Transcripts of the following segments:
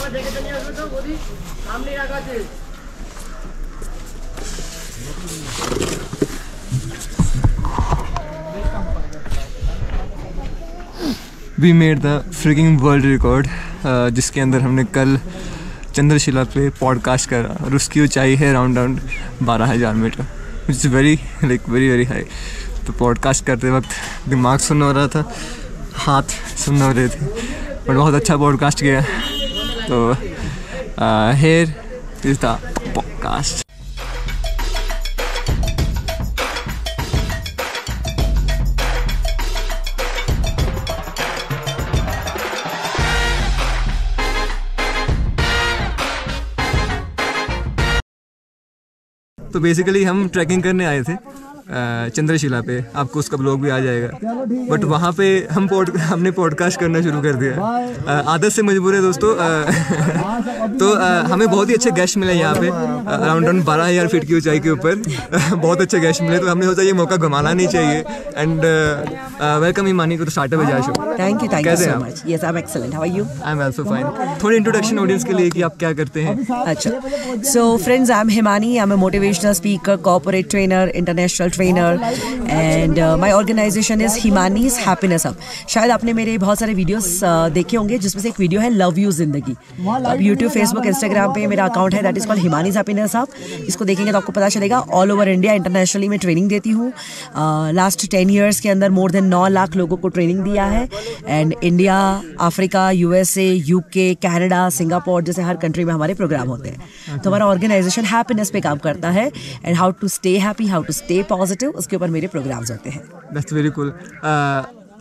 আমার দেখে নিয়ে আসবে তো বৌদি সামনে রাখা আছে we made the freaking world record जिसके अंदर हमने कल चंद्रशिला पे पॉडकास्ट करा और उसकी ऊंचाई है राउंड राउंड बारह हज़ार metre it's very like very very high तो पॉडकास्ट करते वक्त दिमाग सुन हो रहा था हाथ सुन हो रहे थे बट बहुत अच्छा पॉडकास्ट किया तो हेयर इज़ द पॉडकास्ट तो बेसिकली हम ट्रैकिंग करने आए थे। चंद्रशिला पे आपको उसका ब्लॉग भी आ जाएगा बट वहाँ पे हम पॉड हमने पॉडकास्ट करना शुरू कर दिया आदत से मजबूर है दोस्तों तो हमें बहुत ही अच्छे गेस्ट मिले यहाँ पे अराउंड अराउंड बारह हज़ार फीट की ऊंचाई के ऊपर बहुत अच्छे गेस्ट मिले तो हमने सोचा ये मौका गंवाना नहीं चाहिए एंड वेलकम हिमानी को तो स्टार्टअप है show Thank you, thank you कैसे so हैं आप? much. Yes, I'm excellent. How are you? I am also fine थोड़ी इंट्रोडक्शन ऑडियंस के लिए कि आप क्या करते हैं Acha. So, friends, I'm Himani. I'm a motivational speaker, corporate trainer, international trainer, and uh, my organization is Himani's Happiness Hub. शायद आपने मेरे बहुत सारे वीडियोस देखे होंगे जिसमें से एक वीडियो है लव यू ज़िंदगी अब यूट्यूब फेसबुक इंस्टाग्राम पे मेरा अकाउंट है that is called Himani's happiness hub इसको देखेंगे तो आपको पता चलेगा ऑल ओवर इंडिया इंटरनेशनली मैं ट्रेनिंग देती हूँ. लास्ट टेन ईयर्स के अंदर मोर देन नौ लाख लोगों को ट्रेनिंग दिया है. And India Africa USA UK Canada Singapore जैसे हर कंट्री में हमारे प्रोग्राम होते हैं. तो हमारा ऑर्गेनाइजेशन हैप्पीनेस पे काम करता है. And how to stay happy how to stay positive उसके ऊपर मेरे प्रोग्राम्स होते हैं। दैट्स वेरी कूल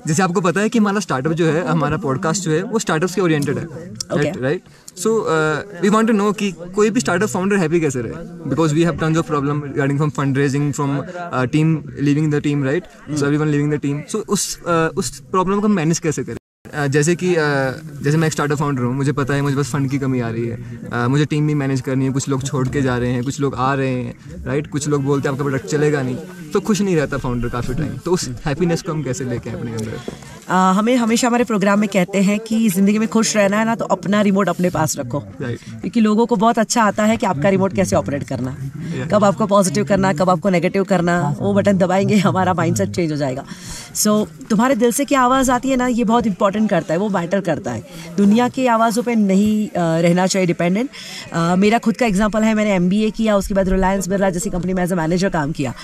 जैसे आपको पता है कि हमारा स्टार्टअप जो है हमारा पॉडकास्ट जो है वो स्टार्टअप्स के ओरिएंटेड है right right so we want to know कि कोई भी स्टार्टअप फाउंडर हैप्पी कैसे रहे? Because we have tons of problem regarding from fund raising from team leaving the team right so everyone leaving the team so उस uh, उस problem को manage कैसे करें? जैसे कि जैसे मैं एक स्टार्टअप फाउंडर हूँ मुझे पता है मुझे बस फंड की कमी आ रही है। मुझे टीम भी मैनेज करनी है कुछ लोग छोड़ के जा रहे हैं कुछ लोग आ रहे हैं राइट कुछ लोग बोलते हैं आपका प्रोडक्ट चलेगा नहीं। तो खुश नहीं रहता फाउंडर काफ़ी टाइम तो उस हैप्पीनेस को हम कैसे लेके अपने अंदर? हमें हमेशा हमारे प्रोग्राम में कहते हैं कि ज़िंदगी में खुश रहना है ना तो अपना रिमोट अपने पास रखो। क्योंकि लोगों को बहुत अच्छा आता है कि आपका रिमोट कैसे ऑपरेट करना। है कब आपको पॉजिटिव करना कब आपको नेगेटिव करना वो बटन दबाएँगे हमारा माइंडसेट चेंज हो जाएगा। सो तुम्हारे दिल से क्या आवाज़ आती है ना ये बहुत इंपॉर्टेंट करता है वो मैटर करता है। दुनिया की आवाज़ों पर नहीं रहना चाहिए डिपेंडेंट मेरा खुद का एग्ज़ाम्पल है मैंने एमबीए किया उसके बाद रिलायंस बिरला जैसी कंपनी में एज अ मैनेजर काम किया।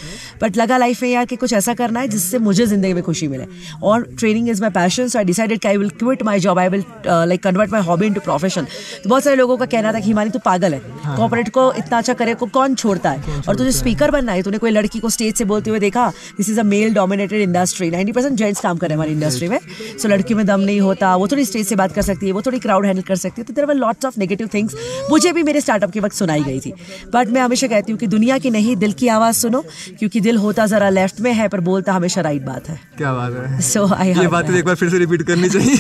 बट लगा लाइफ में यार कि कुछ ऐसा करना है जिससे मुझे ज़िंदगी में खुशी मिले। और training is my passion so I decided कि I will quit my job I will like convert my hobby into profession तो बहुत सारे लोगों का कहना था कि हिमानी तू पागल है। कॉपरेट को इतना अच्छा करे को कौन छोड़ता है। और तुझे स्पीकर बनना है। तूने कोई लड़की को स्टेज से बोलते हुए देखा this is a male dominated industry ninety percent gents काम कर रहे हैं हमारी इंडस्ट्री में। सो लड़की में दम नहीं होता। वो थोड़ी स्टेज से बात कर सकती है वो थोड़ी क्राउड हैंडल कर सकती है। तो there were lots of negative things मुझे भी मेरे स्टार्टअप के वक्त सुनाई गई थी। बट मैं हमेशा कहती हूँ कि दुनिया की नहीं दिल की आवाज़ सुनो क्योंकि दिल होता ज़रा लेफ़्ट में है पर बोलता हमेशा राइट बात है। क्या बात है? सो आई ये बात एक बार फिर से रिपीट करनी चाहिए।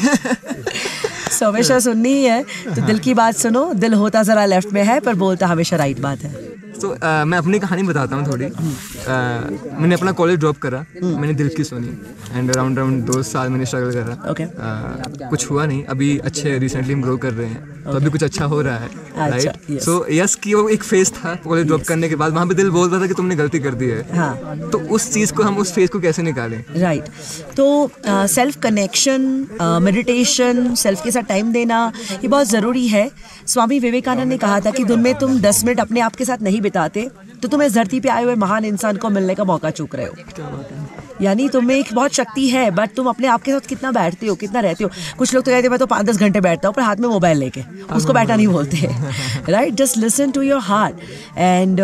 सो हमेशा सुननी ही। है तो दिल की बात सुनो दिल होता ज़रा लेफ़्ट में है पर बोलता हमेशा राइट बात है। तो मैं अपनी कहानी बताता हूँ थोड़ी। uh, मैंने अपना कॉलेज ड्रॉप करा मैंने दिल की सुनी। एंड अराउंड अराउंड दो साल मैंने स्ट्रगल करा। Okay. Uh, कुछ हुआ नहीं। अभी अच्छे रिसेंटली हम ग्रो कर रहे हैं। तो अभी कुछ अच्छा हो रहा है राइट सो यस कि वो एक फ़ेज़ था कॉलेज ड्रॉप करने के बाद। वहाँ पे दिल बोलता था कि तुमने गलती कर दी है। हाँ। तो उस चीज़ को हम उस फ़ेज़ को कैसे निकालें? राइट तो सेल्फ कनेक्शन मेडिटेशन सेल्फ के साथ टाइम देना ये बहुत ज़रूरी है। स्वामी विवेकानंद ने कहा था कि दिन में तुम दस मिनट अपने आप के साथ नहीं बिताते तो तुम इस धरती पे आए हुए महान इंसान को मिलने का मौका चूक रहे हो। यानी तुम्हें एक बहुत शक्ति है बट तुम अपने आप के साथ कितना बैठते हो कितना रहते हो? कुछ लोग तो कहते हैं मैं तो पाँच दस घंटे बैठता हूँ पर हाथ में मोबाइल लेके। उसको बैठा नहीं बोलते। Right just listen to your heart and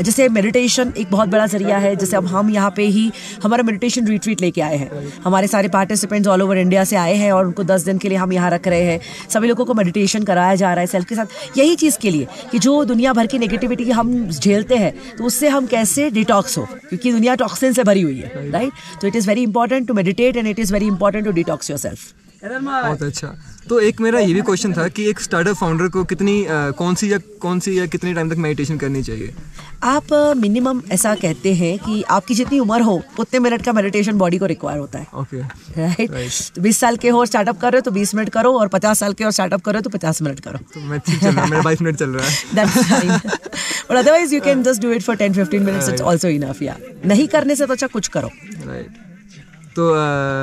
जैसे मेडिटेशन एक बहुत बड़ा ज़रिया है जैसे अब हम यहाँ पे ही हमारा मेडिटेशन रिट्रीट लेके आए हैं। हमारे सारे पार्टिसिपेंट्स ऑल ओवर इंडिया से आए हैं और उनको दस दिन के लिए हम यहाँ रख रहे हैं। सभी लोगों को मेडिटेशन कराया जा रहा है सेल्फ के साथ। यही चीज़ के लिए कि जो दुनिया भर की नेगेटिविटी हम झेलते हैं तो उससे हम कैसे डिटॉक्स हो? क्योंकि दुनिया टॉक्सिन से भरी हुई है। राइट तो it is very important to meditate and it is very important to detox yourself बहुत अच्छा। तो एक मेरा ये भी क्वेश्चन था कि एक स्टार्टअप फाउंडर को कितनी अ, कौन सी या कौन सी या कितने टाइम तक मेडिटेशन करनी चाहिए? आप मिनिमम ऐसा कहते हैं कि आपकी जितनी उम्र हो उतने मिनट का मेडिटेशन बॉडी को रिक्वायर होता है। ओके राइट बीस साल के हो स्टार्टअप कर रहे हो तो बीस मिनट करो और पचास साल के हो स्टार्टअप कर रहे हो तो पचास मिनट करो। तो मैं ठीक चल रहा मेरा बाईस मिनट चल रहा है. But otherwise, you can just do it for 10 15 minutes. It's also enough. Yeah. नहीं करने से तो अच्छा कुछ करो। राइट तो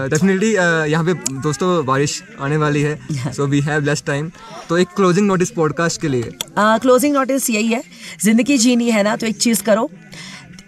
डेफिनेटली यहाँ पे दोस्तों बारिश आने वाली है so we have less time तो एक क्लोजिंग नोटिस पॉडकास्ट के लिए। क्लोजिंग नोटिस यही है ज़िंदगी जीनी है ना तो एक चीज़ करो।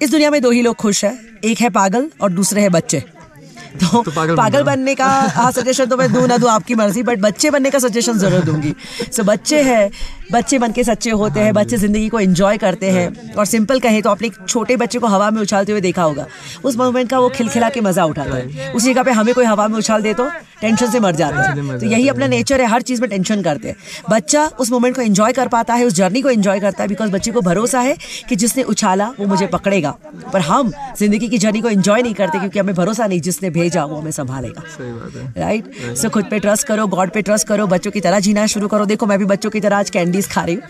इस दुनिया में दो ही लोग खुश है एक है पागल और दूसरे है बच्चे। तो, तो पागल पागल, बनने का हाँ सजेशन तो मैं दूँ ना दूँ आपकी मर्ज़ी बट बच्चे बनने का सजेशन ज़रूर दूँगी। सो so, बच्चे हैं बच्चे बन के सच्चे होते हैं बच्चे ज़िंदगी को एंजॉय करते हैं। और सिंपल कहें तो आपने एक छोटे बच्चे को हवा में उछालते हुए देखा होगा। उस मोमेंट का वो खिलखिला के मज़ा उठाता है उस जगह पे हमें कोई हवा में उछाल दे तो टेंशन से मर जाते हैं। तो यही अपना नेचर है हर चीज़ में टेंशन करते हैं। बच्चा उस मोमेंट को एंजॉय कर पाता है उस जर्नी को एंजॉय करता है बिकॉज़ बच्चे को भरोसा है कि जिसने उछाला वो मुझे पकड़ेगा। पर हम ज़िंदगी की जर्नी को एंजॉय नहीं करते क्योंकि हमें भरोसा नहीं जिसने भेजा वो हमें संभालेगा। है। राइट सो खुद पे ट्रस्ट करो गॉड पे ट्रस्ट करो बच्चों की तरह जीना शुरू करो। देखो मैं भी बच्चों की तरह आज कैंडीज खा रही हूँ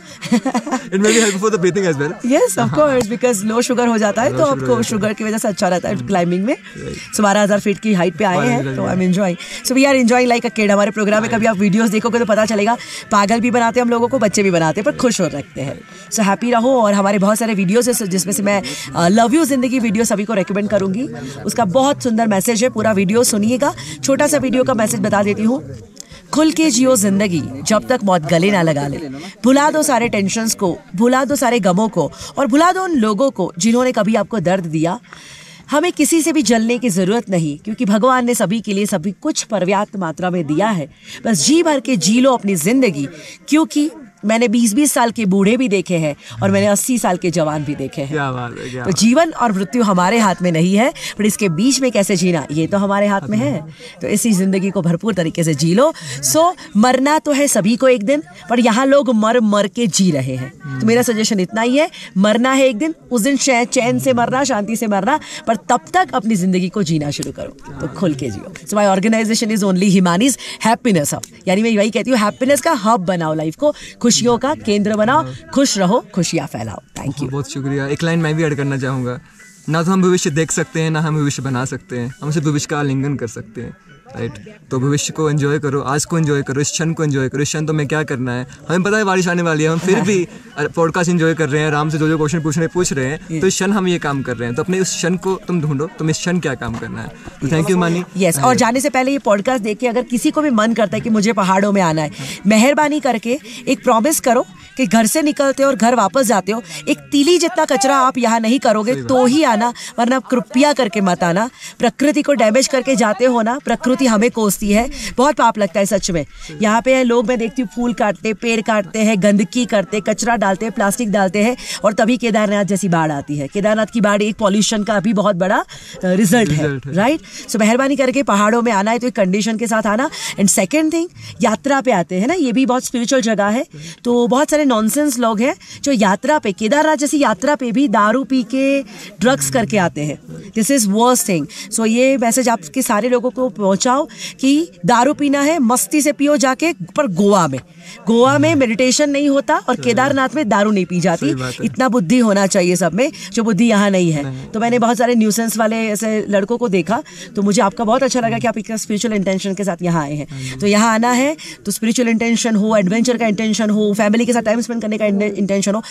it may be help for the breathing as well yes of course because low sugar हो जाता है तो आपको शुगर की वजह से अच्छा रहता है क्लाइंबिंग में सो बारह हज़ार फीट की हाइट पे आए हैं तो I am enjoying so we are enjoying like a kid हमारे प्रोग्राम में कभी आप वीडियोस देखोगे तो पता चलेगा पागल भी बनाते हैं हम लोगों को बच्चे भी बनाते हैं पर खुश हो रखते हैं सो हैप्पी रहो और हमारे बहुत सारे वीडियोस है जिसमें से मैं लव यू ज़िंदगी वीडियो सभी को रेकमेंड करूँगी उसका बहुत सुंदर मैसेज है पूरा वीडियो सुनिएगा छोटा सा वीडियो का मैसेज बता देती हूँ खुल के जियो ज़िंदगी, जब तक मौत गले ना लगा ले। भुला दो सारे टेंशन को, भुला दो सारे गमों को, और भुला दो उन लोगों को जिन्होंने कभी आपको दर्द दिया। हमें किसी से भी जलने की ज़रूरत नहीं, क्योंकि भगवान ने सभी के लिए सभी कुछ पर्याप्त मात्रा में दिया है। बस जी भर के जी लो अपनी ज़िंदगी, क्योंकि मैंने 20-20 साल के बूढ़े भी देखे हैं और मैंने 80 साल के जवान भी देखे हैं। है तो जीवन और मृत्यु हमारे हाथ में नहीं है पर इसके बीच में कैसे जीना ये तो हमारे हाथ में है। तो इसी ज़िंदगी को भरपूर तरीके से जी लो। सो मरना तो है सभी को एक दिन पर यहाँ लोग मर मर के जी रहे हैं। तो मेरा सजेशन इतना ही है मरना है एक दिन उस दिन चैन से मरना शांति से मरना पर तब तक अपनी ज़िंदगी को जीना शुरू करो। तो खुल के जियो। So my organization is only Himani's happiness hub यानी मैं वही कहती हूँ हैप्पीनेस का हब बनाओ लाइफ को खुशियों का केंद्र बनाओ, खुश रहो, खुशियाँ फैलाओ। थैंक यू बहुत शुक्रिया। एक लाइन मैं भी ऐड करना चाहूँगा। ना तो हम भविष्य देख सकते हैं, ना हम भविष्य बना सकते हैं। हम सिर्फ़ भविष्य का आलिंगन कर सकते हैं। राइट तो भविष्य को एंजॉय करो, आज को एंजॉय करो, इस क्षण को एंजॉय करो। इस क्षण तो मैं क्या करना है? हमें पता है बारिश आने वाली है, हम फिर भी पॉडकास्ट एंजॉय कर रहे हैं, आराम से जो जो क्वेश्चन पूछ रहे पूछ रहे हैं तो इस क्षण हम ये काम कर रहे हैं। तो अपने उस क्षण को तुम ढूंढो, तुम इस क्षण क्या काम करना है। थैंक यू मानी यस और जाने से पहले ये पॉडकास्ट देख के अगर किसी को भी मन करता है कि मुझे पहाड़ों में आना है, मेहरबानी करके एक प्रॉमिस करो कि घर से निकलते हो और घर वापस जाते हो एक तीली जितना कचरा आप यहाँ नहीं करोगे तो ही आना वरना कृपया करके मत आना। प्रकृति को डैमेज करके जाते हो ना प्रकृति हमें कोसती है। बहुत पाप लगता है सच में। यहाँ पे लोग मैं देखती हूँ फूल काटते पेड़ काटते हैं गंदगी करते कचरा डालते हैं प्लास्टिक डालते हैं और तभी केदारनाथ जैसी बाढ़ आती है। केदारनाथ की बाढ़ एक पॉल्यूशन का भी बहुत बड़ा रिज़ल्ट है। राइट सो मेहरबानी करके पहाड़ों में आना है तो एक कंडीशन के साथ आना। एंड सेकेंड थिंग यात्रा पे आते हैं ना ये भी बहुत स्पिरिचुअल जगह है। तो बहुत सारे नॉनसेंस लोग हैं जो यात्रा पे केदारनाथ जैसी यात्रा पे भी दारू पी के ड्रग्स करके आते हैं। This is worst thing so ये मैसेज आपके सारे लोगों को पहुंचाओ कि दारू पीना है मस्ती से पियो जाके पर गोवा में। गोवा में मेडिटेशन नहीं होता और केदारनाथ में दारू नहीं पी जाती। है। इतना बुद्धि होना चाहिए सब में जो बुद्धि यहाँ नहीं है। तो मैंने बहुत सारे न्यूसेंस वाले ऐसे लड़कों को देखा तो मुझे आपका बहुत अच्छा लगा कि आप एक स्पिरिचुअल इंटेंशन के साथ यहाँ आए हैं। तो यहाँ आना है तो स्पिरिचुअल इंटेंशन हो एडवेंचर का इंटेंशन हो फैमिली के साथ टाइम स्पेंड करने का इंटेंशन हो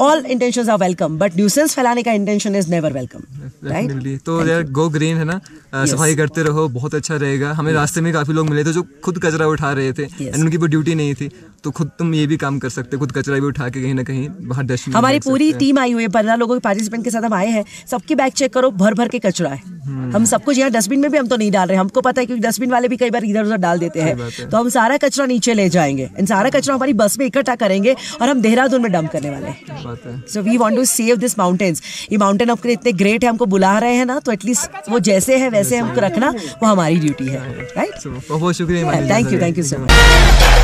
all intention are welcome but nuisance फैलाने का intention is never welcome right तो यार गो ग्रीन है ना? सफ़ाई करते रहो बहुत अच्छा रहेगा। हमें रास्ते में काफ़ी लोग मिले थे जो खुद कचरा उठा रहे थे. उनकी कोई ड्यूटी नहीं थी। तो खुद तुम ये भी काम कर सकते खुद कचरा भी उठा के कहीं ना कहीं बाहर डस्टबिन हमारी पूरी टीम आई हुई है पंद्रह लोगों के पार्टिसिपेंट के साथ हम आए हैं। सबकी बैग चेक करो भर भर के कचरा है। हम सब कुछ यहाँ डस्टबिन में भी हम तो नहीं डाल रहे हमको पता है क्योंकि डस्टबिन वाले भी कई बार इधर उधर डाल देते हैं। तो हम सारा कचरा नीचे ले जाएँगे। इन सारा कचरा हमारी बस में इकट्ठा करेंगे और हम देहरादून में डंप करने वाले हैं। So we want to save this mountains ये माउंटेन आपके इतने ग्रेट है हमको बुला रहे हैं ना तो एटलीस्ट वो जैसे है वैसे हमको रखना वो हमारी ड्यूटी है राइट बहुत बहुत शुक्रिया thank you thank you so much